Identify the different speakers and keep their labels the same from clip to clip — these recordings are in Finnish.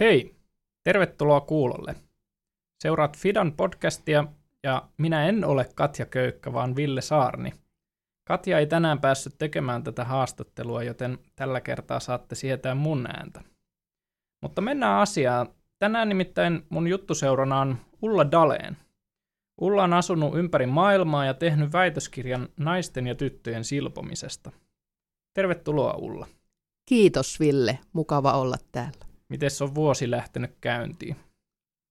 Speaker 1: Hei, tervetuloa kuulolle. Seuraat Fidan podcastia ja minä en ole Katja Köykkä, vaan Ville Saarni. Katja ei tänään päässyt tekemään tätä haastattelua, joten tällä kertaa saatte sietää mun ääntä. Mutta mennään asiaan. Tänään nimittäin mun juttuseurana on Ulla Daleen. Ulla on asunut ympäri maailmaa ja tehnyt väitöskirjan naisten ja tyttöjen silpomisesta. Tervetuloa Ulla.
Speaker 2: Kiitos Ville, mukava olla täällä.
Speaker 1: Miten on vuosi lähtenyt käyntiin?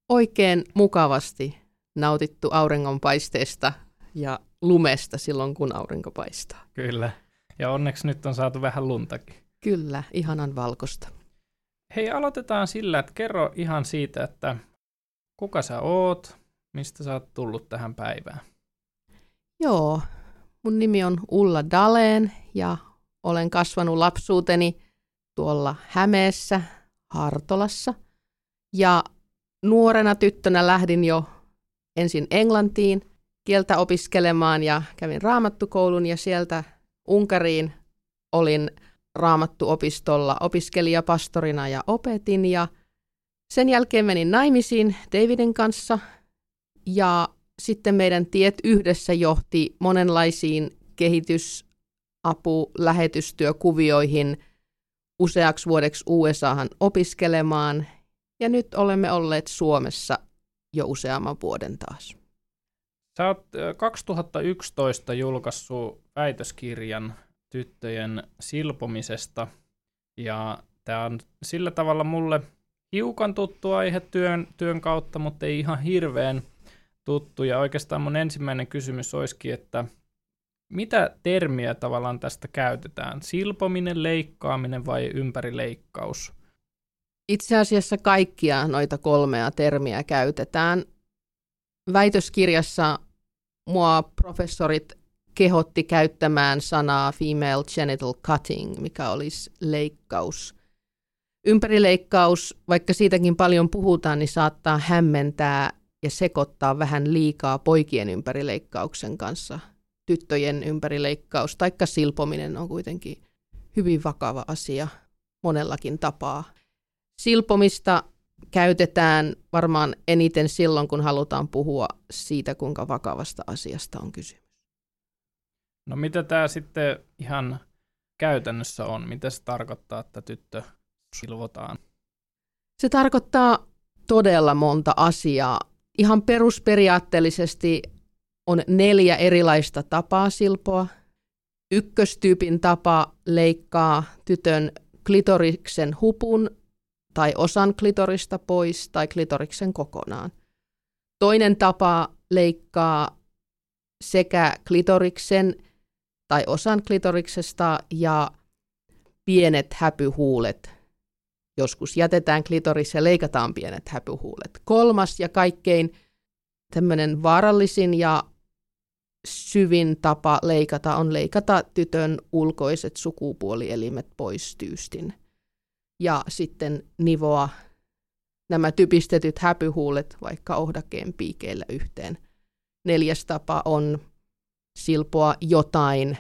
Speaker 2: Oikein mukavasti nautittu auringonpaisteesta ja lumesta silloin, kun aurinko paistaa.
Speaker 1: Kyllä. Ja onneksi nyt on saatu vähän luntakin.
Speaker 2: Kyllä, ihanan valkosta.
Speaker 1: Hei, aloitetaan sillä, että kerro ihan siitä, että kuka sä oot, mistä sä oot tullut tähän päivään.
Speaker 2: Joo, mun nimi on Ulla Daleen ja olen kasvanut lapsuuteni tuolla Hämeessä, Hartolassa. Ja nuorena tyttönä lähdin jo ensin Englantiin kieltä opiskelemaan ja kävin raamattukoulun ja sieltä Unkariin olin raamattuopistolla opiskelijapastorina ja opetin ja sen jälkeen menin naimisiin Davidin kanssa ja sitten meidän tiet yhdessä johti monenlaisiin kehitysapu, lähetystyökuvioihin useaksi vuodeksi USAhan opiskelemaan ja nyt olemme olleet Suomessa jo useamman vuoden taas.
Speaker 1: Sä oot 2011 julkaissut väitöskirjan tyttöjen silpomisesta ja tämä on sillä tavalla mulle hiukan tuttu aihe työn, työn kautta, mutta ei ihan hirveän tuttu. Ja oikeastaan mun ensimmäinen kysymys olisikin, että mitä termiä tavallaan tästä käytetään? Silpominen, leikkaaminen vai ympärileikkaus?
Speaker 2: Itse asiassa kaikkia noita kolmea termiä käytetään. Väitöskirjassa mua professorit kehotti käyttämään sanaa female genital cutting, mikä olisi leikkaus. Ympärileikkaus, vaikka siitäkin paljon puhutaan, niin saattaa hämmentää ja sekoittaa vähän liikaa poikien ympärileikkauksen kanssa. Tyttöjen ympärileikkaus tai silpominen on kuitenkin hyvin vakava asia monellakin tapaa. Silpomista käytetään varmaan eniten silloin, kun halutaan puhua siitä, kuinka vakavasta asiasta on kysymys.
Speaker 1: No mitä tämä sitten ihan käytännössä on? Mitä se tarkoittaa, että tyttö silvotaan?
Speaker 2: Se tarkoittaa todella monta asiaa. Ihan perusperiaatteellisesti on neljä erilaista tapaa silpoa. Ykköstyypin tapa leikkaa tytön klitoriksen hupun tai osan klitorista pois tai klitoriksen kokonaan. Toinen tapa leikkaa sekä klitoriksen tai osan klitoriksesta ja pienet häpyhuulet. Joskus jätetään klitoris ja leikataan pienet häpyhuulet. Kolmas ja kaikkein tämmöinen vaarallisin ja syvin tapa leikata on leikata tytön ulkoiset sukupuolielimet pois tyystin. Ja sitten nivoa nämä typistetyt häpyhuulet vaikka ohdakkeen piikeillä yhteen. Neljäs tapa on silpoa jotain,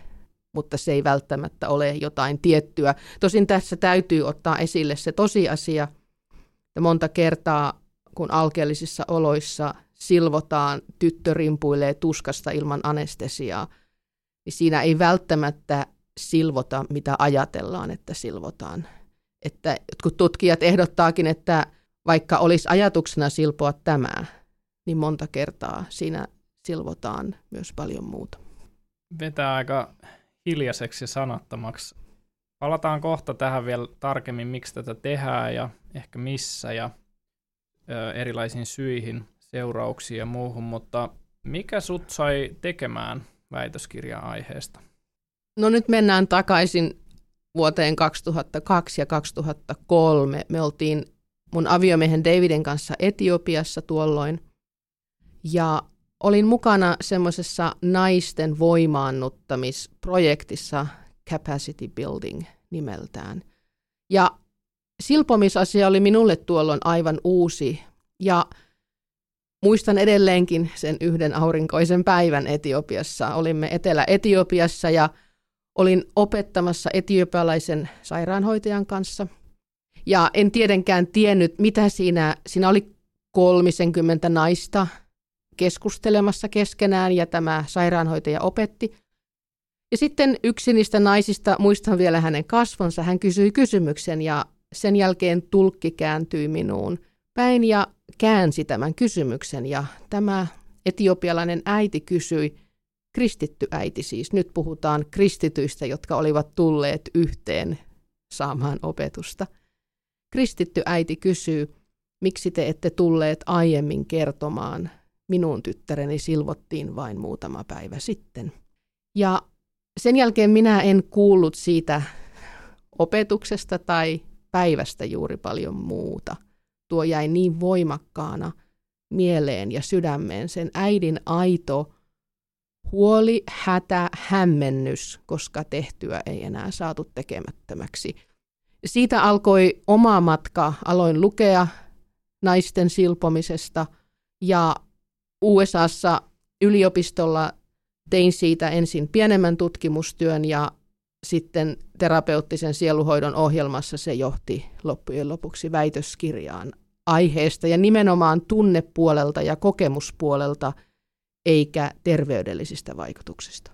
Speaker 2: mutta se ei välttämättä ole jotain tiettyä. Tosin tässä täytyy ottaa esille se tosiasia, että monta kertaa kun alkeellisissa oloissa silvotaan, tyttö rimpuilee tuskasta ilman anestesiaa, niin siinä ei välttämättä silvota, mitä ajatellaan, että silvotaan. Että jotkut tutkijat ehdottaakin, että vaikka olisi ajatuksena silpoa tämä, niin monta kertaa siinä silvotaan myös paljon muuta
Speaker 1: vetää aika hiljaiseksi ja sanattomaksi. Palataan kohta tähän vielä tarkemmin, miksi tätä tehdään ja ehkä missä ja ö, erilaisiin syihin, seurauksiin ja muuhun, mutta mikä sut sai tekemään väitöskirjan aiheesta?
Speaker 2: No nyt mennään takaisin vuoteen 2002 ja 2003. Me oltiin mun aviomiehen Daviden kanssa Etiopiassa tuolloin. Ja olin mukana semmoisessa naisten voimaannuttamisprojektissa Capacity Building nimeltään. Ja silpomisasia oli minulle tuolloin aivan uusi ja muistan edelleenkin sen yhden aurinkoisen päivän Etiopiassa. Olimme Etelä-Etiopiassa ja olin opettamassa etiopialaisen sairaanhoitajan kanssa. Ja en tietenkään tiennyt, mitä siinä, siinä oli 30 naista keskustelemassa keskenään ja tämä sairaanhoitaja opetti. Ja sitten yksi niistä naisista, muistan vielä hänen kasvonsa, hän kysyi kysymyksen ja sen jälkeen tulkki kääntyi minuun päin ja käänsi tämän kysymyksen. Ja tämä etiopialainen äiti kysyi, kristitty äiti siis, nyt puhutaan kristityistä, jotka olivat tulleet yhteen saamaan opetusta. Kristitty äiti kysyy, miksi te ette tulleet aiemmin kertomaan, minun tyttäreni silvottiin vain muutama päivä sitten. Ja sen jälkeen minä en kuullut siitä opetuksesta tai päivästä juuri paljon muuta. Tuo jäi niin voimakkaana mieleen ja sydämeen sen äidin aito huoli, hätä, hämmennys, koska tehtyä ei enää saatu tekemättömäksi. Siitä alkoi oma matka, aloin lukea naisten silpomisesta ja USAssa yliopistolla tein siitä ensin pienemmän tutkimustyön ja sitten terapeuttisen sieluhoidon ohjelmassa se johti loppujen lopuksi väitöskirjaan aiheesta ja nimenomaan tunnepuolelta ja kokemuspuolelta eikä terveydellisistä vaikutuksista.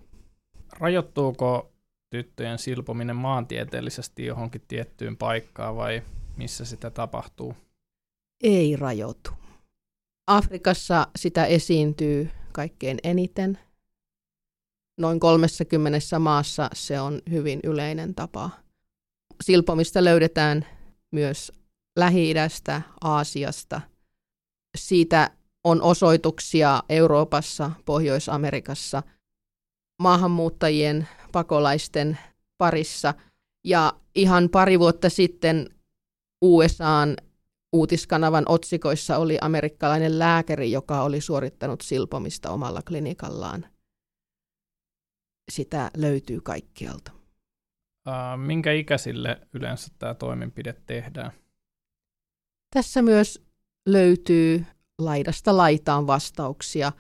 Speaker 1: Rajoittuuko tyttöjen silpominen maantieteellisesti johonkin tiettyyn paikkaan vai missä sitä tapahtuu?
Speaker 2: Ei rajoitu. Afrikassa sitä esiintyy kaikkein eniten. Noin 30 maassa se on hyvin yleinen tapa. Silpomista löydetään myös Lähi-idästä, Aasiasta. Siitä on osoituksia Euroopassa, Pohjois-Amerikassa, maahanmuuttajien, pakolaisten parissa. Ja ihan pari vuotta sitten USAn uutiskanavan otsikoissa oli amerikkalainen lääkäri, joka oli suorittanut silpomista omalla klinikallaan. Sitä löytyy kaikkialta.
Speaker 1: minkä ikäisille yleensä tämä toimenpide tehdään?
Speaker 2: Tässä myös löytyy laidasta laitaan vastauksia.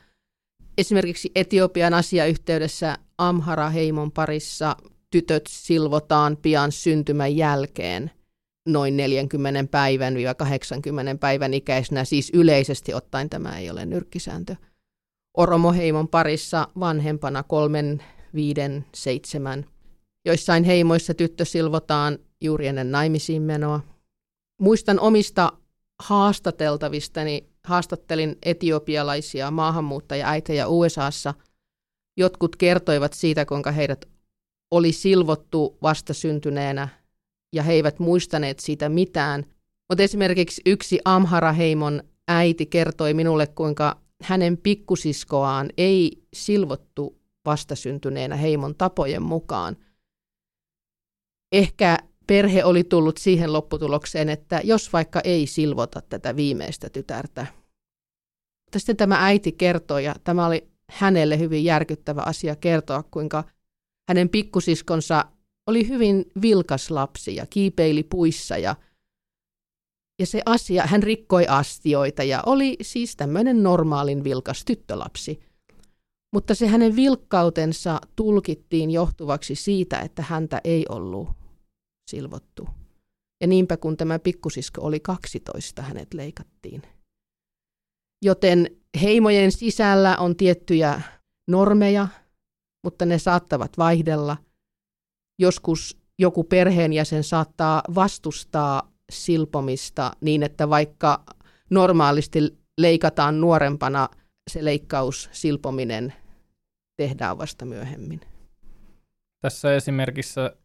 Speaker 2: Esimerkiksi Etiopian asiayhteydessä Amhara-heimon parissa tytöt silvotaan pian syntymän jälkeen – noin 40 päivän 80 päivän ikäisenä, siis yleisesti ottaen tämä ei ole nyrkkisääntö. Oromoheimon parissa vanhempana kolmen, viiden, seitsemän. Joissain heimoissa tyttö silvotaan juuri ennen naimisiin menoa. Muistan omista haastateltavistani, haastattelin etiopialaisia maahanmuuttaja-äitejä USAssa. Jotkut kertoivat siitä, kuinka heidät oli silvottu vastasyntyneenä ja he eivät muistaneet siitä mitään. Mutta esimerkiksi yksi Amhara-heimon äiti kertoi minulle, kuinka hänen pikkusiskoaan ei silvottu vastasyntyneenä heimon tapojen mukaan. Ehkä perhe oli tullut siihen lopputulokseen, että jos vaikka ei silvota tätä viimeistä tytärtä. Mutta sitten tämä äiti kertoi, ja tämä oli hänelle hyvin järkyttävä asia kertoa, kuinka hänen pikkusiskonsa oli hyvin vilkas lapsi ja kiipeili puissa ja, ja se asia, hän rikkoi astioita ja oli siis tämmöinen normaalin vilkas tyttölapsi. Mutta se hänen vilkkautensa tulkittiin johtuvaksi siitä, että häntä ei ollut silvottu. Ja niinpä kun tämä pikkusisko oli 12, hänet leikattiin. Joten heimojen sisällä on tiettyjä normeja, mutta ne saattavat vaihdella – joskus joku perheenjäsen saattaa vastustaa silpomista niin, että vaikka normaalisti leikataan nuorempana, se leikkaus, silpominen tehdään vasta myöhemmin.
Speaker 1: Tässä esimerkissä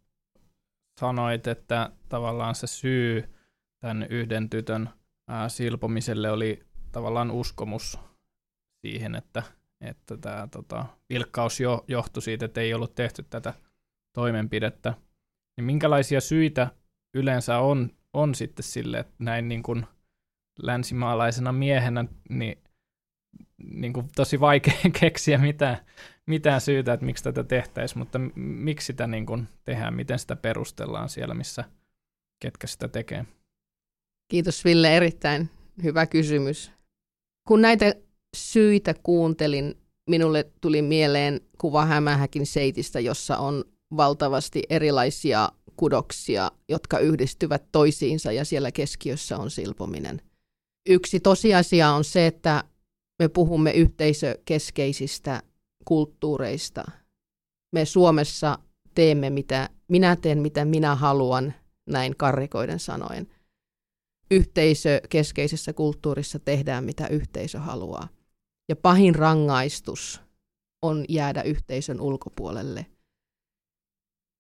Speaker 1: sanoit, että tavallaan se syy tämän yhden tytön ää, silpomiselle oli tavallaan uskomus siihen, että, että tämä tota, vilkkaus jo, johtui siitä, että ei ollut tehty tätä toimenpidettä, niin minkälaisia syitä yleensä on, on sitten sille, että näin niin kuin länsimaalaisena miehenä, niin, niin kuin tosi vaikea keksiä mitään, mitään syytä, että miksi tätä tehtäisiin, mutta miksi sitä niin kuin tehdään, miten sitä perustellaan siellä, missä ketkä sitä tekee?
Speaker 2: Kiitos Ville, erittäin hyvä kysymys. Kun näitä syitä kuuntelin, minulle tuli mieleen kuva Hämähäkin seitistä, jossa on valtavasti erilaisia kudoksia, jotka yhdistyvät toisiinsa ja siellä keskiössä on silpominen. Yksi tosiasia on se, että me puhumme yhteisökeskeisistä kulttuureista. Me Suomessa teemme mitä, minä teen mitä minä haluan, näin karrikoiden sanoen. Yhteisökeskeisessä kulttuurissa tehdään mitä yhteisö haluaa. Ja pahin rangaistus on jäädä yhteisön ulkopuolelle.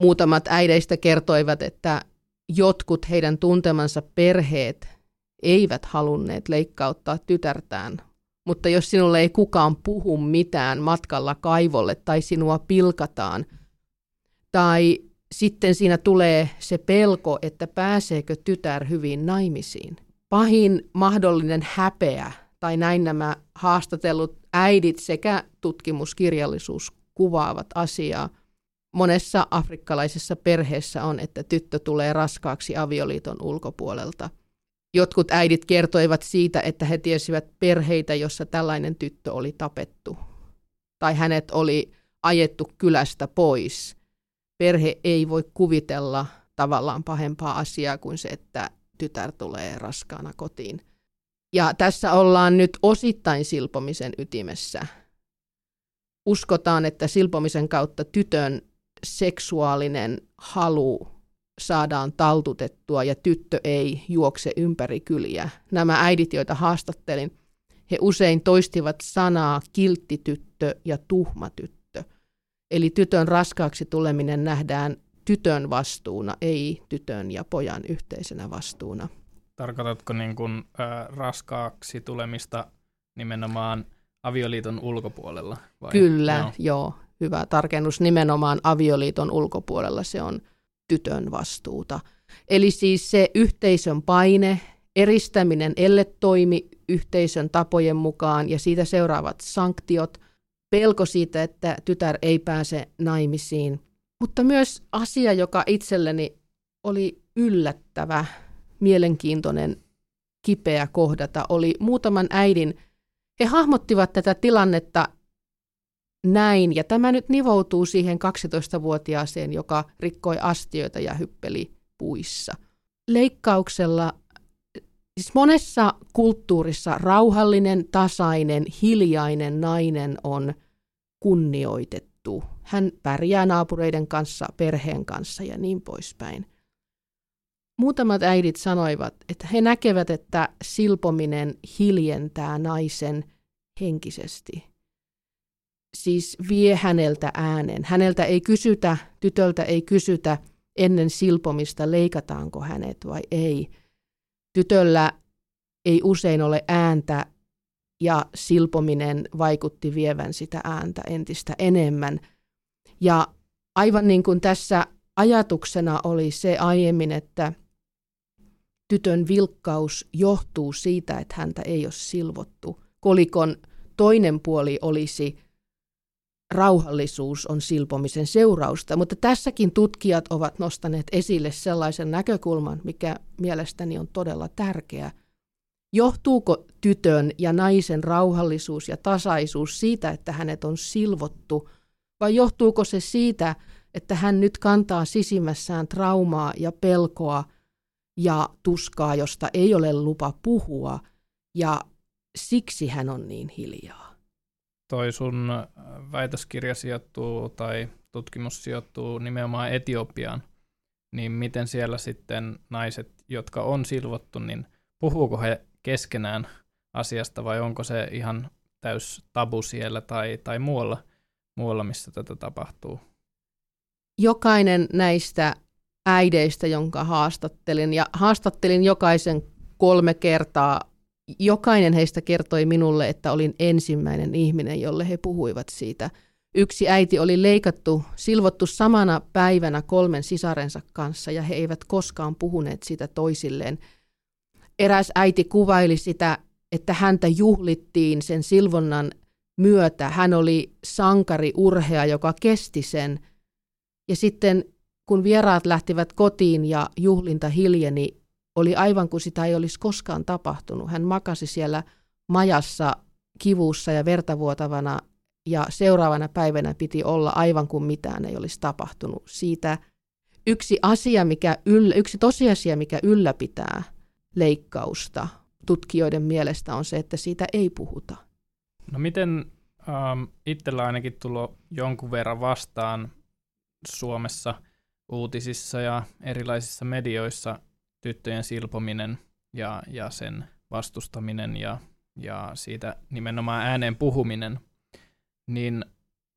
Speaker 2: Muutamat äideistä kertoivat, että jotkut heidän tuntemansa perheet eivät halunneet leikkauttaa tytärtään, mutta jos sinulle ei kukaan puhu mitään matkalla kaivolle tai sinua pilkataan, tai sitten siinä tulee se pelko, että pääseekö tytär hyvin naimisiin. Pahin mahdollinen häpeä, tai näin nämä haastatellut äidit sekä tutkimuskirjallisuus kuvaavat asiaa. Monessa afrikkalaisessa perheessä on, että tyttö tulee raskaaksi avioliiton ulkopuolelta. Jotkut äidit kertoivat siitä, että he tiesivät perheitä, jossa tällainen tyttö oli tapettu. Tai hänet oli ajettu kylästä pois. Perhe ei voi kuvitella tavallaan pahempaa asiaa kuin se, että tytär tulee raskaana kotiin. Ja tässä ollaan nyt osittain silpomisen ytimessä. Uskotaan, että silpomisen kautta tytön seksuaalinen halu saadaan taltutettua ja tyttö ei juokse ympäri kyliä. Nämä äidit, joita haastattelin, he usein toistivat sanaa kilttityttö ja tuhmatyttö. Eli tytön raskaaksi tuleminen nähdään tytön vastuuna, ei tytön ja pojan yhteisenä vastuuna.
Speaker 1: Tarkoitatko niin kuin, äh, raskaaksi tulemista nimenomaan avioliiton ulkopuolella?
Speaker 2: Vai? Kyllä, joo. joo. Hyvä tarkennus. Nimenomaan avioliiton ulkopuolella se on tytön vastuuta. Eli siis se yhteisön paine, eristäminen, elle toimi yhteisön tapojen mukaan ja siitä seuraavat sanktiot, pelko siitä, että tytär ei pääse naimisiin, mutta myös asia, joka itselleni oli yllättävä, mielenkiintoinen, kipeä kohdata, oli muutaman äidin, he hahmottivat tätä tilannetta näin, ja tämä nyt nivoutuu siihen 12-vuotiaaseen, joka rikkoi astioita ja hyppeli puissa. Leikkauksella, siis monessa kulttuurissa rauhallinen, tasainen, hiljainen nainen on kunnioitettu. Hän pärjää naapureiden kanssa, perheen kanssa ja niin poispäin. Muutamat äidit sanoivat, että he näkevät, että silpominen hiljentää naisen henkisesti siis vie häneltä äänen. Häneltä ei kysytä, tytöltä ei kysytä ennen silpomista, leikataanko hänet vai ei. Tytöllä ei usein ole ääntä ja silpominen vaikutti vievän sitä ääntä entistä enemmän. Ja aivan niin kuin tässä ajatuksena oli se aiemmin, että tytön vilkkaus johtuu siitä, että häntä ei ole silvottu. Kolikon toinen puoli olisi rauhallisuus on silpomisen seurausta, mutta tässäkin tutkijat ovat nostaneet esille sellaisen näkökulman, mikä mielestäni on todella tärkeä. Johtuuko tytön ja naisen rauhallisuus ja tasaisuus siitä, että hänet on silvottu, vai johtuuko se siitä, että hän nyt kantaa sisimmässään traumaa ja pelkoa ja tuskaa, josta ei ole lupa puhua, ja siksi hän on niin hiljaa?
Speaker 1: Toi sun äh, väitöskirja sijoittuu tai tutkimus sijoittuu nimenomaan Etiopiaan, niin miten siellä sitten naiset, jotka on silvottu, niin puhuuko he keskenään asiasta vai onko se ihan täys tabu siellä tai, tai muualla, muualla, missä tätä tapahtuu?
Speaker 2: Jokainen näistä äideistä, jonka haastattelin, ja haastattelin jokaisen kolme kertaa jokainen heistä kertoi minulle, että olin ensimmäinen ihminen, jolle he puhuivat siitä. Yksi äiti oli leikattu, silvottu samana päivänä kolmen sisarensa kanssa ja he eivät koskaan puhuneet sitä toisilleen. Eräs äiti kuvaili sitä, että häntä juhlittiin sen silvonnan myötä. Hän oli sankari urhea, joka kesti sen. Ja sitten kun vieraat lähtivät kotiin ja juhlinta hiljeni, oli aivan kuin sitä ei olisi koskaan tapahtunut. Hän makasi siellä majassa kivussa ja vertavuotavana ja seuraavana päivänä piti olla aivan kuin mitään ei olisi tapahtunut. Siitä yksi asia, mikä yllä, yksi tosiasia, mikä ylläpitää leikkausta tutkijoiden mielestä on se, että siitä ei puhuta.
Speaker 1: No miten ähm, itsellä ainakin tullut jonkun verran vastaan Suomessa uutisissa ja erilaisissa medioissa tyttöjen silpominen ja, ja sen vastustaminen ja, ja siitä nimenomaan ääneen puhuminen, niin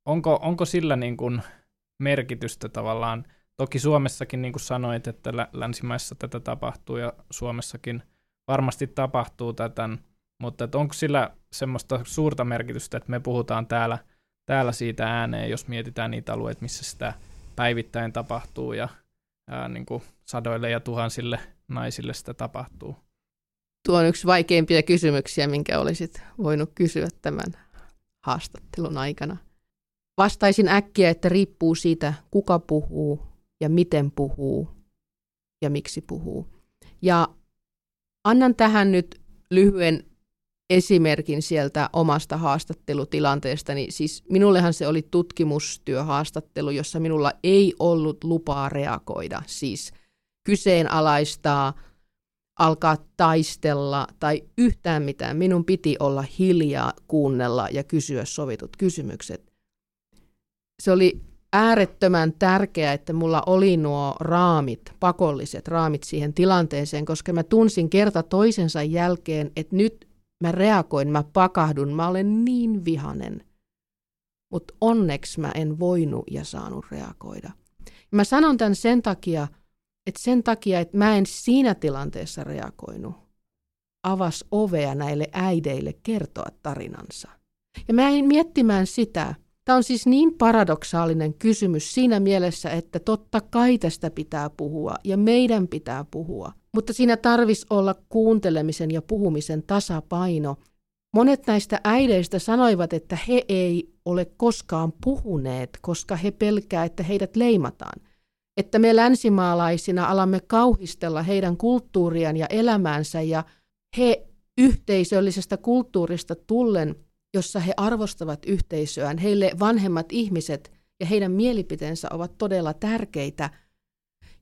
Speaker 1: onko, onko sillä niin kuin merkitystä tavallaan, toki Suomessakin niin kuin sanoit, että länsimaissa tätä tapahtuu ja Suomessakin varmasti tapahtuu tätä, mutta että onko sillä semmoista suurta merkitystä, että me puhutaan täällä, täällä siitä ääneen, jos mietitään niitä alueita, missä sitä päivittäin tapahtuu ja ää, niin kuin sadoille ja tuhansille naisille sitä tapahtuu?
Speaker 2: Tuo on yksi vaikeimpia kysymyksiä, minkä olisit voinut kysyä tämän haastattelun aikana. Vastaisin äkkiä, että riippuu siitä, kuka puhuu ja miten puhuu ja miksi puhuu. Ja annan tähän nyt lyhyen esimerkin sieltä omasta haastattelutilanteestani. Siis minullehan se oli tutkimustyöhaastattelu, jossa minulla ei ollut lupaa reagoida. Siis kyseenalaistaa, alkaa taistella tai yhtään mitään. Minun piti olla hiljaa, kuunnella ja kysyä sovitut kysymykset. Se oli äärettömän tärkeää, että mulla oli nuo raamit, pakolliset raamit siihen tilanteeseen, koska mä tunsin kerta toisensa jälkeen, että nyt mä reagoin, mä pakahdun, mä olen niin vihanen. Mutta onneksi mä en voinut ja saanut reagoida. Mä sanon tämän sen takia, että sen takia, että mä en siinä tilanteessa reagoinut, avas ovea näille äideille kertoa tarinansa. Ja mä en miettimään sitä, Tämä on siis niin paradoksaalinen kysymys siinä mielessä, että totta kai tästä pitää puhua ja meidän pitää puhua. Mutta siinä tarvisi olla kuuntelemisen ja puhumisen tasapaino. Monet näistä äideistä sanoivat, että he ei ole koskaan puhuneet, koska he pelkää, että heidät leimataan. Että me länsimaalaisina alamme kauhistella heidän kulttuuriaan ja elämäänsä ja he yhteisöllisestä kulttuurista tullen jossa he arvostavat yhteisöään. Heille vanhemmat ihmiset ja heidän mielipiteensä ovat todella tärkeitä.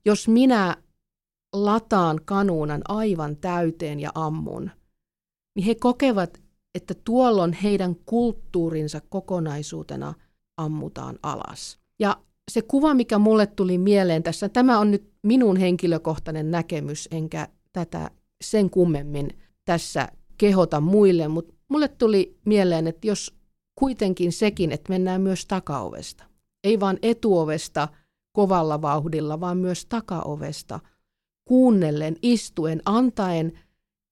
Speaker 2: Jos minä lataan kanuunan aivan täyteen ja ammun, niin he kokevat, että tuolloin heidän kulttuurinsa kokonaisuutena ammutaan alas. Ja se kuva, mikä mulle tuli mieleen tässä, tämä on nyt minun henkilökohtainen näkemys, enkä tätä sen kummemmin tässä kehota muille, mutta mulle tuli mieleen, että jos kuitenkin sekin, että mennään myös takaovesta. Ei vain etuovesta kovalla vauhdilla, vaan myös takaovesta, kuunnellen, istuen, antaen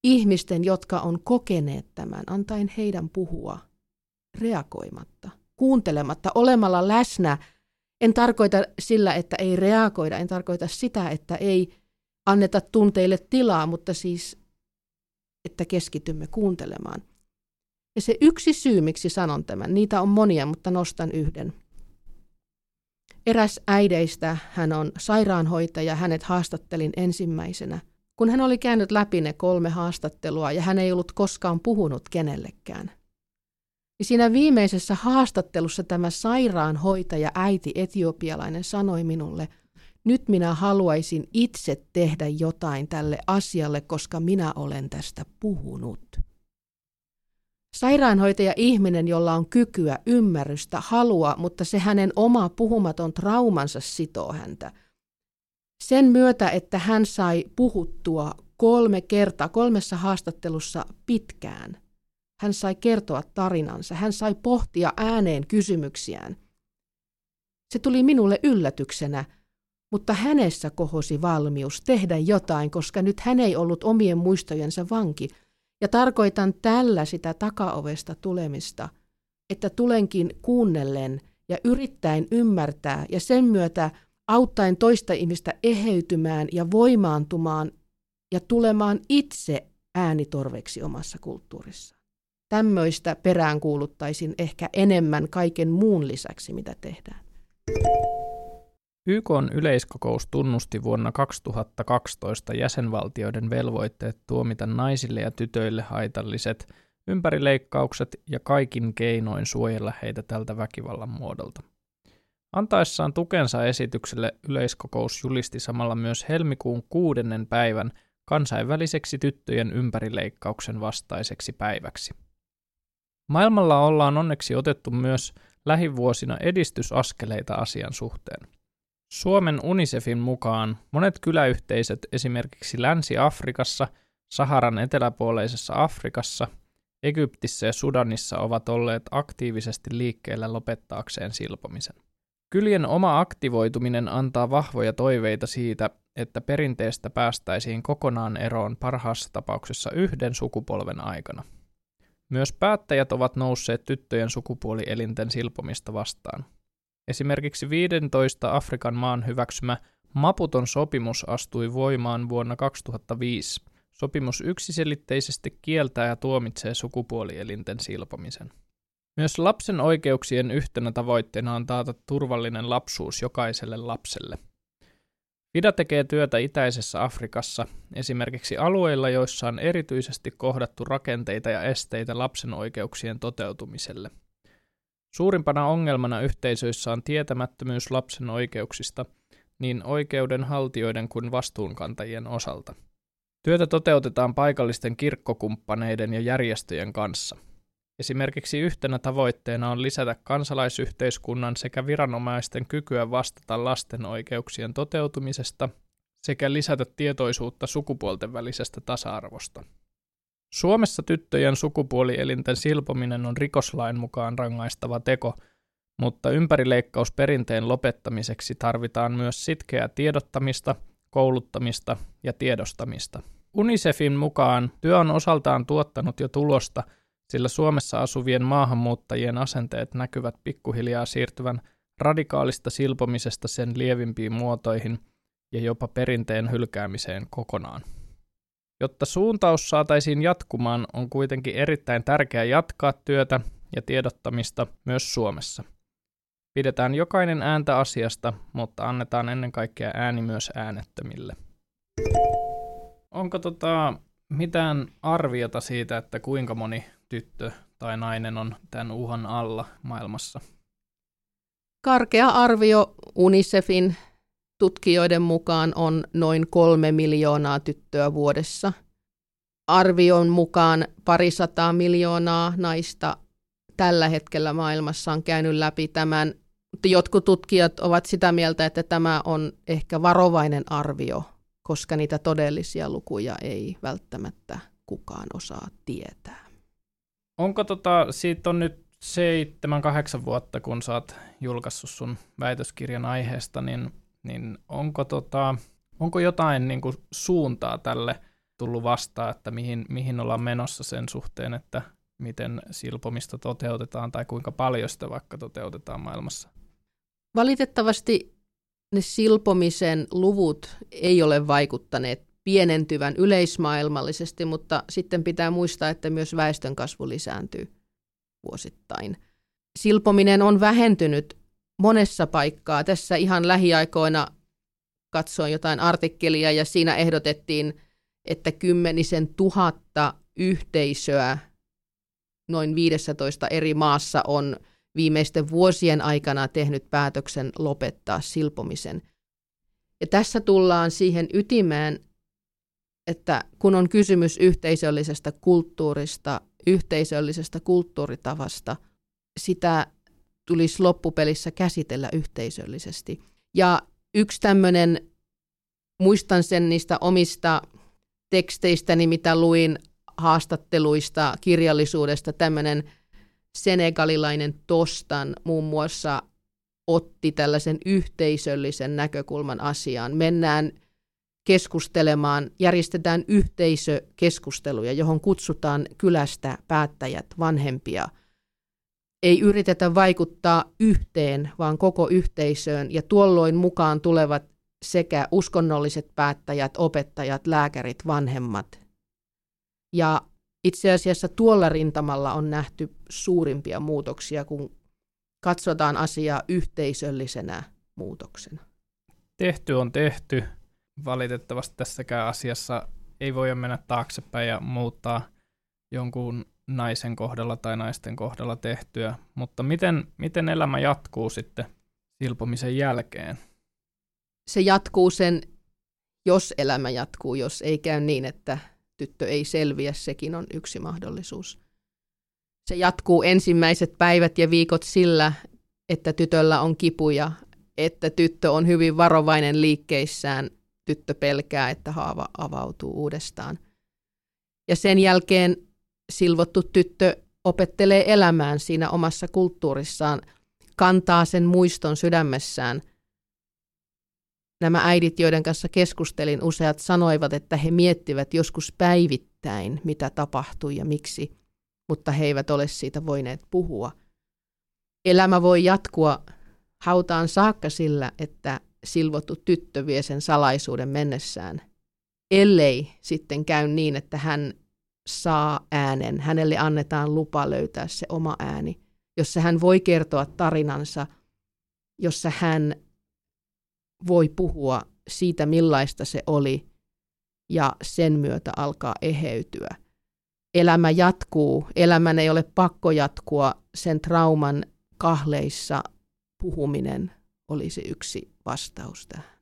Speaker 2: ihmisten, jotka on kokeneet tämän, antaen heidän puhua, reagoimatta, kuuntelematta, olemalla läsnä. En tarkoita sillä, että ei reagoida, en tarkoita sitä, että ei anneta tunteille tilaa, mutta siis, että keskitymme kuuntelemaan. Ja se yksi syy, miksi sanon tämän, niitä on monia, mutta nostan yhden. Eräs äideistä, hän on sairaanhoitaja, hänet haastattelin ensimmäisenä. Kun hän oli käynyt läpi ne kolme haastattelua ja hän ei ollut koskaan puhunut kenellekään. Ja siinä viimeisessä haastattelussa tämä sairaanhoitaja äiti etiopialainen sanoi minulle, nyt minä haluaisin itse tehdä jotain tälle asialle, koska minä olen tästä puhunut. Sairaanhoitaja ihminen, jolla on kykyä, ymmärrystä, halua, mutta se hänen oma puhumaton traumansa sitoo häntä. Sen myötä, että hän sai puhuttua kolme kertaa, kolmessa haastattelussa pitkään. Hän sai kertoa tarinansa, hän sai pohtia ääneen kysymyksiään. Se tuli minulle yllätyksenä, mutta hänessä kohosi valmius tehdä jotain, koska nyt hän ei ollut omien muistojensa vanki – ja tarkoitan tällä sitä takaovesta tulemista, että tulenkin kuunnellen ja yrittäen ymmärtää ja sen myötä auttaen toista ihmistä eheytymään ja voimaantumaan ja tulemaan itse äänitorveksi omassa kulttuurissa. Tämmöistä peräänkuuluttaisin ehkä enemmän kaiken muun lisäksi, mitä tehdään.
Speaker 1: YK yleiskokous tunnusti vuonna 2012 jäsenvaltioiden velvoitteet tuomita naisille ja tytöille haitalliset ympärileikkaukset ja kaikin keinoin suojella heitä tältä väkivallan muodolta. Antaessaan tukensa esitykselle yleiskokous julisti samalla myös helmikuun kuudennen päivän kansainväliseksi tyttöjen ympärileikkauksen vastaiseksi päiväksi. Maailmalla ollaan onneksi otettu myös lähivuosina edistysaskeleita asian suhteen. Suomen UNICEFin mukaan monet kyläyhteisöt esimerkiksi Länsi-Afrikassa, Saharan eteläpuoleisessa Afrikassa, Egyptissä ja Sudanissa ovat olleet aktiivisesti liikkeellä lopettaakseen silpomisen. Kylien oma aktivoituminen antaa vahvoja toiveita siitä, että perinteestä päästäisiin kokonaan eroon parhaassa tapauksessa yhden sukupolven aikana. Myös päättäjät ovat nousseet tyttöjen sukupuolielinten silpomista vastaan. Esimerkiksi 15 Afrikan maan hyväksymä Maputon sopimus astui voimaan vuonna 2005. Sopimus yksiselitteisesti kieltää ja tuomitsee sukupuolielinten silpomisen. Myös lapsen oikeuksien yhtenä tavoitteena on taata turvallinen lapsuus jokaiselle lapselle. FIDA tekee työtä itäisessä Afrikassa, esimerkiksi alueilla, joissa on erityisesti kohdattu rakenteita ja esteitä lapsen oikeuksien toteutumiselle. Suurimpana ongelmana yhteisöissä on tietämättömyys lapsen oikeuksista, niin oikeudenhaltijoiden kuin vastuunkantajien osalta. Työtä toteutetaan paikallisten kirkkokumppaneiden ja järjestöjen kanssa – Esimerkiksi yhtenä tavoitteena on lisätä kansalaisyhteiskunnan sekä viranomaisten kykyä vastata lasten oikeuksien toteutumisesta sekä lisätä tietoisuutta sukupuolten välisestä tasa-arvosta. Suomessa tyttöjen sukupuolielinten silpominen on rikoslain mukaan rangaistava teko, mutta ympärileikkaus perinteen lopettamiseksi tarvitaan myös sitkeää tiedottamista, kouluttamista ja tiedostamista. UNICEFin mukaan työ on osaltaan tuottanut jo tulosta – sillä Suomessa asuvien maahanmuuttajien asenteet näkyvät pikkuhiljaa siirtyvän radikaalista silpomisesta sen lievimpiin muotoihin ja jopa perinteen hylkäämiseen kokonaan. Jotta suuntaus saataisiin jatkumaan, on kuitenkin erittäin tärkeää jatkaa työtä ja tiedottamista myös Suomessa. Pidetään jokainen ääntä asiasta, mutta annetaan ennen kaikkea ääni myös äänettömille. Onko tota mitään arviota siitä, että kuinka moni tyttö tai nainen on tämän uhan alla maailmassa?
Speaker 2: Karkea arvio UNICEFin tutkijoiden mukaan on noin kolme miljoonaa tyttöä vuodessa. Arvion mukaan parisataa miljoonaa naista tällä hetkellä maailmassa on käynyt läpi tämän. Jotkut tutkijat ovat sitä mieltä, että tämä on ehkä varovainen arvio, koska niitä todellisia lukuja ei välttämättä kukaan osaa tietää.
Speaker 1: Onko tota, siitä on nyt seitsemän, kahdeksan vuotta, kun sä oot julkaissut sun väitöskirjan aiheesta, niin, niin onko, tota, onko jotain niin kuin suuntaa tälle tullut vastaan, että mihin, mihin ollaan menossa sen suhteen, että miten silpomista toteutetaan tai kuinka paljon sitä vaikka toteutetaan maailmassa?
Speaker 2: Valitettavasti ne silpomisen luvut ei ole vaikuttaneet pienentyvän yleismaailmallisesti, mutta sitten pitää muistaa, että myös väestön kasvu lisääntyy vuosittain. Silpominen on vähentynyt monessa paikkaa. Tässä ihan lähiaikoina katsoin jotain artikkelia ja siinä ehdotettiin, että kymmenisen tuhatta yhteisöä noin 15 eri maassa on viimeisten vuosien aikana tehnyt päätöksen lopettaa silpomisen. Ja tässä tullaan siihen ytimeen, että kun on kysymys yhteisöllisestä kulttuurista, yhteisöllisestä kulttuuritavasta, sitä tulisi loppupelissä käsitellä yhteisöllisesti. Ja yksi tämmöinen, muistan sen niistä omista teksteistäni, mitä luin haastatteluista, kirjallisuudesta, tämmöinen senegalilainen Tostan muun muassa otti tällaisen yhteisöllisen näkökulman asiaan. Mennään keskustelemaan, järjestetään yhteisökeskusteluja, johon kutsutaan kylästä päättäjät, vanhempia. Ei yritetä vaikuttaa yhteen, vaan koko yhteisöön, ja tuolloin mukaan tulevat sekä uskonnolliset päättäjät, opettajat, lääkärit, vanhemmat. Ja itse asiassa tuolla rintamalla on nähty suurimpia muutoksia, kun katsotaan asiaa yhteisöllisenä muutoksena.
Speaker 1: Tehty on tehty valitettavasti tässäkään asiassa ei voi mennä taaksepäin ja muuttaa jonkun naisen kohdalla tai naisten kohdalla tehtyä, mutta miten, miten elämä jatkuu sitten silpomisen jälkeen?
Speaker 2: Se jatkuu sen, jos elämä jatkuu, jos ei käy niin, että tyttö ei selviä, sekin on yksi mahdollisuus. Se jatkuu ensimmäiset päivät ja viikot sillä, että tytöllä on kipuja, että tyttö on hyvin varovainen liikkeissään, tyttö pelkää, että haava avautuu uudestaan. Ja sen jälkeen silvottu tyttö opettelee elämään siinä omassa kulttuurissaan, kantaa sen muiston sydämessään. Nämä äidit, joiden kanssa keskustelin, useat sanoivat, että he miettivät joskus päivittäin, mitä tapahtui ja miksi, mutta he eivät ole siitä voineet puhua. Elämä voi jatkua hautaan saakka sillä, että silvottu tyttö vie sen salaisuuden mennessään, ellei sitten käy niin, että hän saa äänen, hänelle annetaan lupa löytää se oma ääni, jossa hän voi kertoa tarinansa, jossa hän voi puhua siitä, millaista se oli, ja sen myötä alkaa eheytyä. Elämä jatkuu, elämän ei ole pakko jatkua, sen trauman kahleissa puhuminen olisi yksi vastaus tähän.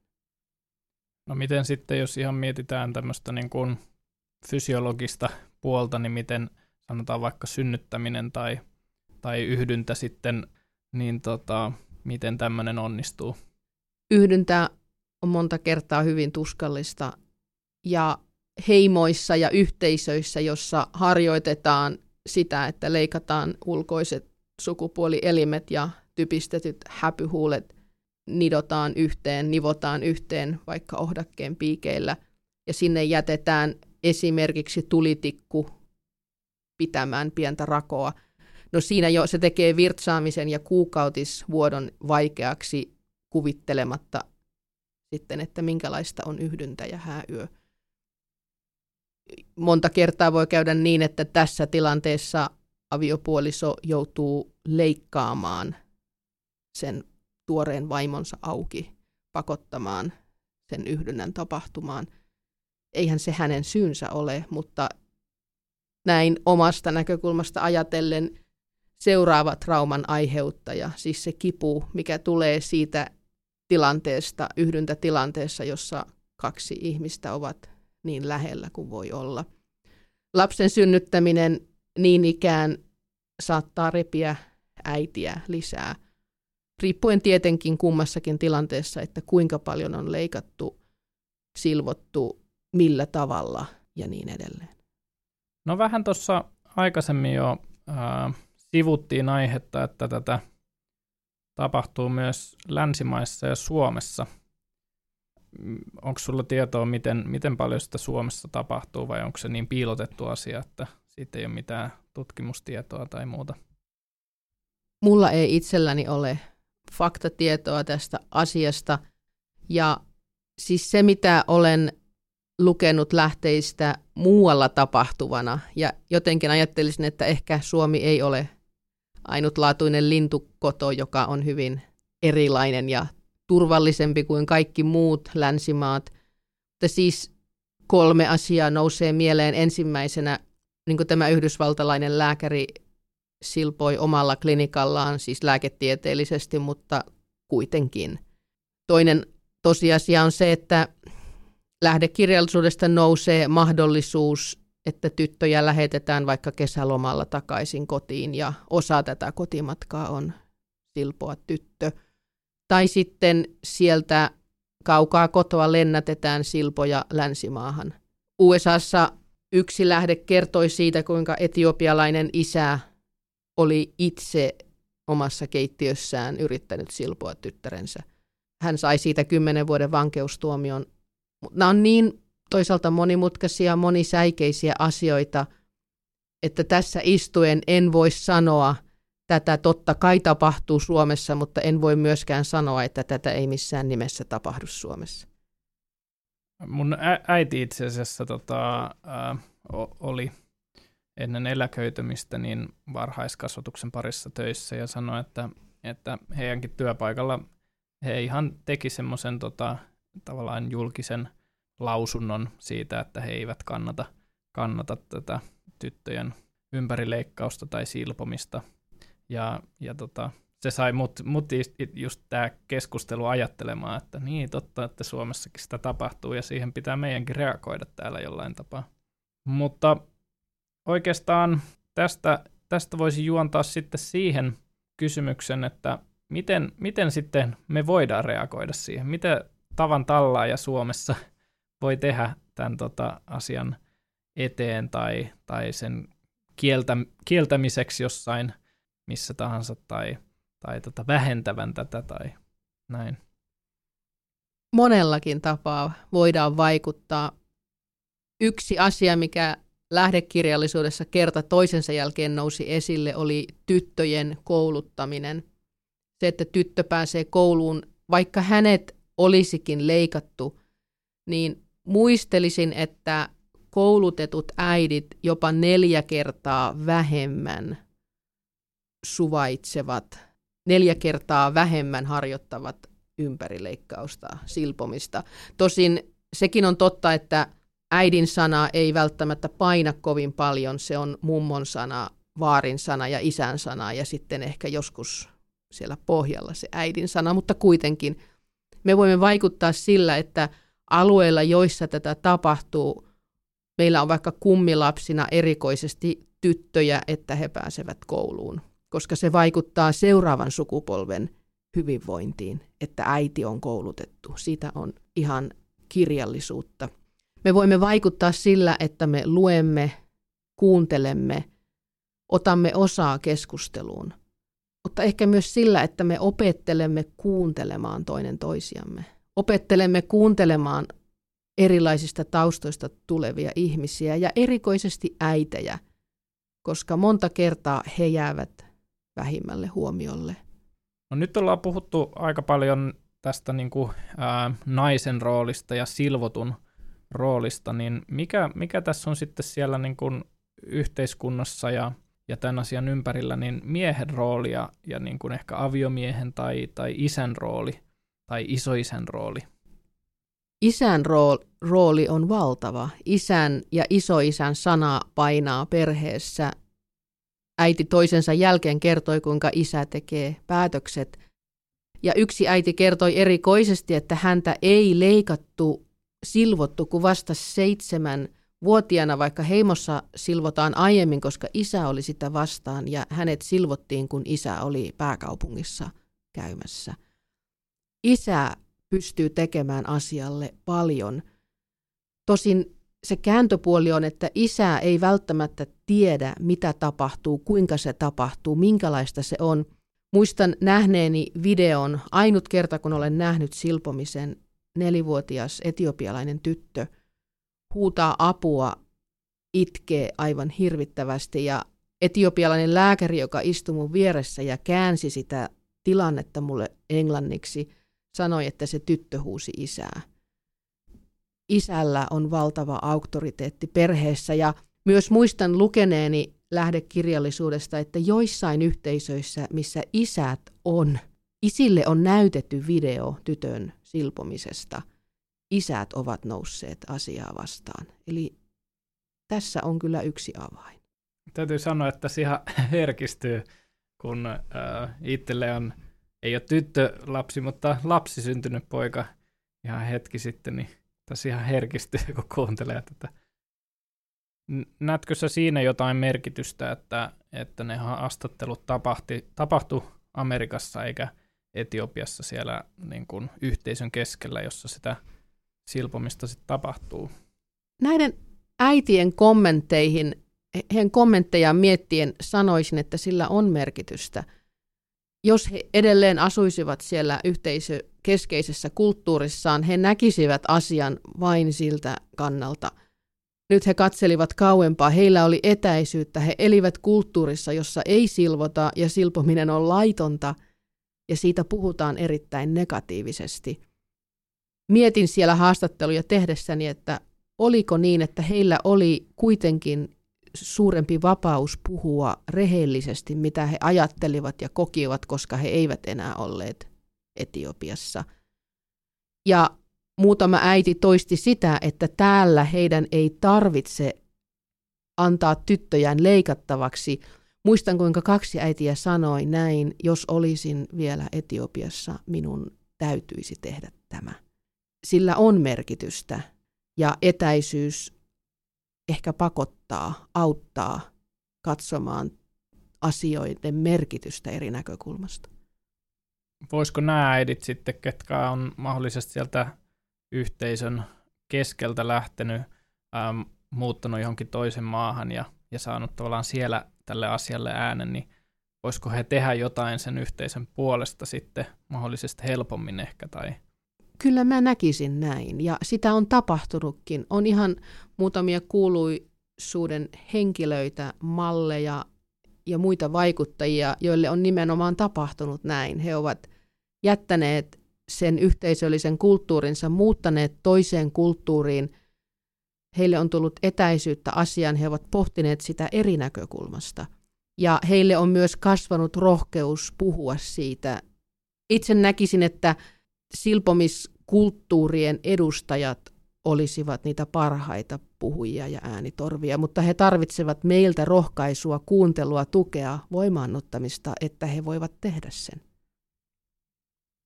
Speaker 1: No miten sitten, jos ihan mietitään tämmöistä niin kuin fysiologista puolta, niin miten sanotaan vaikka synnyttäminen tai, tai yhdyntä sitten, niin tota, miten tämmöinen onnistuu?
Speaker 2: Yhdyntä on monta kertaa hyvin tuskallista ja heimoissa ja yhteisöissä, jossa harjoitetaan sitä, että leikataan ulkoiset sukupuolielimet ja typistetyt häpyhuulet nidotaan yhteen, nivotaan yhteen vaikka ohdakkeen piikeillä ja sinne jätetään esimerkiksi tulitikku pitämään pientä rakoa. No siinä jo se tekee virtsaamisen ja kuukautisvuodon vaikeaksi kuvittelematta sitten, että minkälaista on yhdyntä ja hääyö. Monta kertaa voi käydä niin, että tässä tilanteessa aviopuoliso joutuu leikkaamaan sen tuoreen vaimonsa auki, pakottamaan sen yhdynnän tapahtumaan. Eihän se hänen syynsä ole, mutta näin omasta näkökulmasta ajatellen seuraava trauman aiheuttaja, siis se kipu, mikä tulee siitä tilanteesta, yhdyntätilanteessa, jossa kaksi ihmistä ovat niin lähellä kuin voi olla. Lapsen synnyttäminen niin ikään saattaa repiä äitiä lisää, riippuen tietenkin kummassakin tilanteessa, että kuinka paljon on leikattu, silvottu, millä tavalla ja niin edelleen.
Speaker 1: No vähän tuossa aikaisemmin jo äh, sivuttiin aihetta, että tätä tapahtuu myös länsimaissa ja Suomessa. Mm, onko sulla tietoa, miten, miten paljon sitä Suomessa tapahtuu vai onko se niin piilotettu asia, että siitä ei ole mitään tutkimustietoa tai muuta?
Speaker 2: Mulla ei itselläni ole faktatietoa tästä asiasta ja siis se, mitä olen lukenut lähteistä muualla tapahtuvana ja jotenkin ajattelisin, että ehkä Suomi ei ole ainutlaatuinen lintukoto, joka on hyvin erilainen ja turvallisempi kuin kaikki muut länsimaat. Mutta siis kolme asiaa nousee mieleen. Ensimmäisenä niin kuin tämä yhdysvaltalainen lääkäri silpoi omalla klinikallaan, siis lääketieteellisesti, mutta kuitenkin. Toinen tosiasia on se, että lähdekirjallisuudesta nousee mahdollisuus, että tyttöjä lähetetään vaikka kesälomalla takaisin kotiin ja osa tätä kotimatkaa on silpoa tyttö. Tai sitten sieltä kaukaa kotoa lennätetään silpoja länsimaahan. USAssa yksi lähde kertoi siitä, kuinka etiopialainen isä oli itse omassa keittiössään yrittänyt silpoa tyttärensä. Hän sai siitä kymmenen vuoden vankeustuomion Nämä on niin toisaalta monimutkaisia, monisäikeisiä asioita, että tässä istuen en voi sanoa, tätä totta kai tapahtuu Suomessa, mutta en voi myöskään sanoa, että tätä ei missään nimessä tapahdu Suomessa.
Speaker 1: Mun äiti itse asiassa tota, äh, oli ennen eläköitymistä niin varhaiskasvatuksen parissa töissä ja sanoi, että, että heidänkin työpaikalla he ihan teki semmoisen tota, tavallaan julkisen lausunnon siitä, että he eivät kannata, kannata tätä tyttöjen ympärileikkausta tai silpomista. Ja, ja tota, se sai mut, mut just tämä keskustelu ajattelemaan, että niin totta, että Suomessakin sitä tapahtuu ja siihen pitää meidänkin reagoida täällä jollain tapaa. Mutta oikeastaan tästä, tästä voisi juontaa sitten siihen kysymyksen, että miten, miten sitten me voidaan reagoida siihen? Miten tavan tallaaja Suomessa voi tehdä tämän tota, asian eteen tai, tai sen kieltä, kieltämiseksi jossain missä tahansa tai, tai tota, vähentävän tätä tai näin?
Speaker 2: Monellakin tapaa voidaan vaikuttaa. Yksi asia, mikä lähdekirjallisuudessa kerta toisensa jälkeen nousi esille, oli tyttöjen kouluttaminen. Se, että tyttö pääsee kouluun, vaikka hänet olisikin leikattu, niin muistelisin, että koulutetut äidit jopa neljä kertaa vähemmän suvaitsevat, neljä kertaa vähemmän harjoittavat ympärileikkausta, silpomista. Tosin sekin on totta, että äidin sana ei välttämättä paina kovin paljon, se on mummon sana, vaarin sana ja isän sana ja sitten ehkä joskus siellä pohjalla se äidin sana, mutta kuitenkin me voimme vaikuttaa sillä, että alueilla, joissa tätä tapahtuu, meillä on vaikka kummilapsina erikoisesti tyttöjä, että he pääsevät kouluun, koska se vaikuttaa seuraavan sukupolven hyvinvointiin, että äiti on koulutettu. Siitä on ihan kirjallisuutta. Me voimme vaikuttaa sillä, että me luemme, kuuntelemme, otamme osaa keskusteluun, mutta ehkä myös sillä, että me opettelemme kuuntelemaan toinen toisiamme. Opettelemme kuuntelemaan erilaisista taustoista tulevia ihmisiä ja erikoisesti äitejä, koska monta kertaa he jäävät vähimmälle huomiolle.
Speaker 1: No nyt ollaan puhuttu aika paljon tästä niin kuin, ää, naisen roolista ja silvotun roolista, niin mikä, mikä tässä on sitten siellä niin kuin yhteiskunnassa ja, ja tämän asian ympärillä, niin miehen rooli ja, ja niin kuin ehkä aviomiehen tai, tai isän rooli tai isoisän rooli?
Speaker 2: Isän rooli on valtava. Isän ja isoisän sana painaa perheessä. Äiti toisensa jälkeen kertoi, kuinka isä tekee päätökset. Ja yksi äiti kertoi erikoisesti, että häntä ei leikattu, silvottu kuin vasta seitsemän vuotiaana, vaikka heimossa silvotaan aiemmin, koska isä oli sitä vastaan ja hänet silvottiin, kun isä oli pääkaupungissa käymässä. Isä pystyy tekemään asialle paljon. Tosin se kääntöpuoli on, että isä ei välttämättä tiedä, mitä tapahtuu, kuinka se tapahtuu, minkälaista se on. Muistan nähneeni videon, ainut kerta kun olen nähnyt silpomisen, nelivuotias etiopialainen tyttö huutaa apua, itkee aivan hirvittävästi ja etiopialainen lääkäri, joka istui mun vieressä ja käänsi sitä tilannetta mulle englanniksi – sanoi, että se tyttö huusi isää. Isällä on valtava auktoriteetti perheessä ja myös muistan lukeneeni lähdekirjallisuudesta, että joissain yhteisöissä, missä isät on, isille on näytetty video tytön silpomisesta. Isät ovat nousseet asiaa vastaan. Eli tässä on kyllä yksi avain.
Speaker 1: Täytyy sanoa, että se ihan herkistyy, kun äh, itselle on ei ole tyttö lapsi, mutta lapsi syntynyt poika ihan hetki sitten, niin tässä ihan herkistyy, kun kuuntelee tätä. Näetkö sä siinä jotain merkitystä, että, että ne haastattelut tapahti, tapahtui Amerikassa eikä Etiopiassa siellä niin kuin yhteisön keskellä, jossa sitä silpomista sitten tapahtuu?
Speaker 2: Näiden äitien kommentteihin, heidän kommenttejaan miettien sanoisin, että sillä on merkitystä – jos he edelleen asuisivat siellä yhteisö keskeisessä kulttuurissaan, he näkisivät asian vain siltä kannalta. Nyt he katselivat kauempaa, heillä oli etäisyyttä, he elivät kulttuurissa, jossa ei silvota ja silpominen on laitonta ja siitä puhutaan erittäin negatiivisesti. Mietin siellä haastatteluja tehdessäni, että oliko niin, että heillä oli kuitenkin suurempi vapaus puhua rehellisesti, mitä he ajattelivat ja kokivat, koska he eivät enää olleet Etiopiassa. Ja muutama äiti toisti sitä, että täällä heidän ei tarvitse antaa tyttöjään leikattavaksi, Muistan, kuinka kaksi äitiä sanoi näin, jos olisin vielä Etiopiassa, minun täytyisi tehdä tämä. Sillä on merkitystä ja etäisyys ehkä pakottaa, auttaa katsomaan asioiden merkitystä eri näkökulmasta.
Speaker 1: Voisiko nämä äidit sitten, ketkä on mahdollisesti sieltä yhteisön keskeltä lähtenyt, ähm, muuttanut johonkin toisen maahan ja, ja saanut tavallaan siellä tälle asialle äänen, niin voisiko he tehdä jotain sen yhteisön puolesta sitten mahdollisesti helpommin ehkä tai
Speaker 2: Kyllä mä näkisin näin ja sitä on tapahtunutkin. On ihan muutamia kuuluisuuden henkilöitä, malleja ja muita vaikuttajia, joille on nimenomaan tapahtunut näin. He ovat jättäneet sen yhteisöllisen kulttuurinsa, muuttaneet toiseen kulttuuriin. Heille on tullut etäisyyttä asiaan, he ovat pohtineet sitä eri näkökulmasta. Ja heille on myös kasvanut rohkeus puhua siitä. Itse näkisin, että silpomiskulttuurien edustajat olisivat niitä parhaita puhujia ja äänitorvia, mutta he tarvitsevat meiltä rohkaisua, kuuntelua, tukea, voimaannuttamista, että he voivat tehdä sen.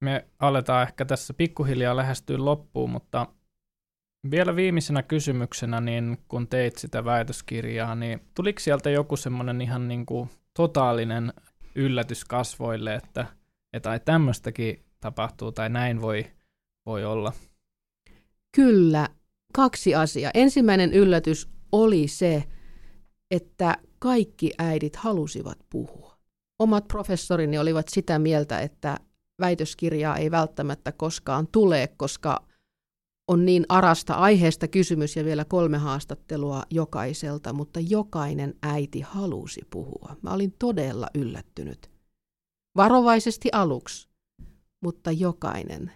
Speaker 1: Me aletaan ehkä tässä pikkuhiljaa lähestyä loppuun, mutta vielä viimeisenä kysymyksenä, niin kun teit sitä väitöskirjaa, niin tuliko sieltä joku semmoinen ihan niin kuin totaalinen yllätys kasvoille, että, että tämmöistäkin tapahtuu tai näin voi, voi olla?
Speaker 2: Kyllä, kaksi asiaa. Ensimmäinen yllätys oli se, että kaikki äidit halusivat puhua. Omat professorini olivat sitä mieltä, että väitöskirjaa ei välttämättä koskaan tule, koska on niin arasta aiheesta kysymys ja vielä kolme haastattelua jokaiselta, mutta jokainen äiti halusi puhua. Mä olin todella yllättynyt. Varovaisesti aluksi, mutta jokainen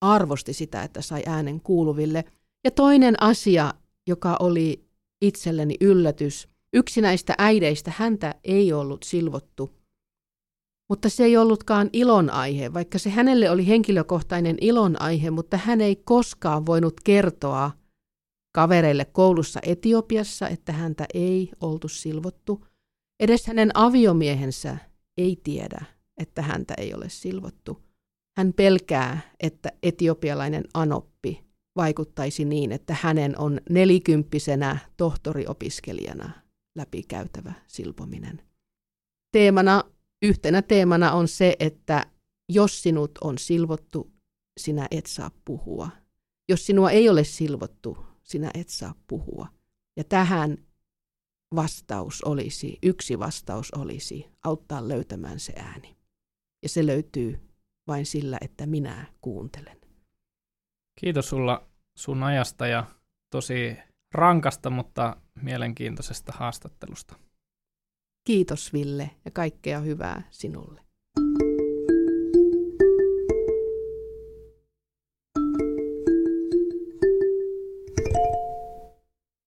Speaker 2: arvosti sitä, että sai äänen kuuluville. Ja toinen asia, joka oli itselleni yllätys, yksi näistä äideistä, häntä ei ollut silvottu mutta se ei ollutkaan ilon aihe, vaikka se hänelle oli henkilökohtainen ilon aihe, mutta hän ei koskaan voinut kertoa kavereille koulussa Etiopiassa, että häntä ei oltu silvottu. Edes hänen aviomiehensä ei tiedä, että häntä ei ole silvottu. Hän pelkää, että etiopialainen anoppi vaikuttaisi niin, että hänen on nelikymppisenä tohtoriopiskelijana läpikäytävä silpominen. Teemana yhtenä teemana on se, että jos sinut on silvottu, sinä et saa puhua. Jos sinua ei ole silvottu, sinä et saa puhua. Ja tähän vastaus olisi, yksi vastaus olisi auttaa löytämään se ääni. Ja se löytyy vain sillä, että minä kuuntelen.
Speaker 1: Kiitos sulla sun ajasta ja tosi rankasta, mutta mielenkiintoisesta haastattelusta.
Speaker 2: Kiitos Ville ja kaikkea hyvää sinulle.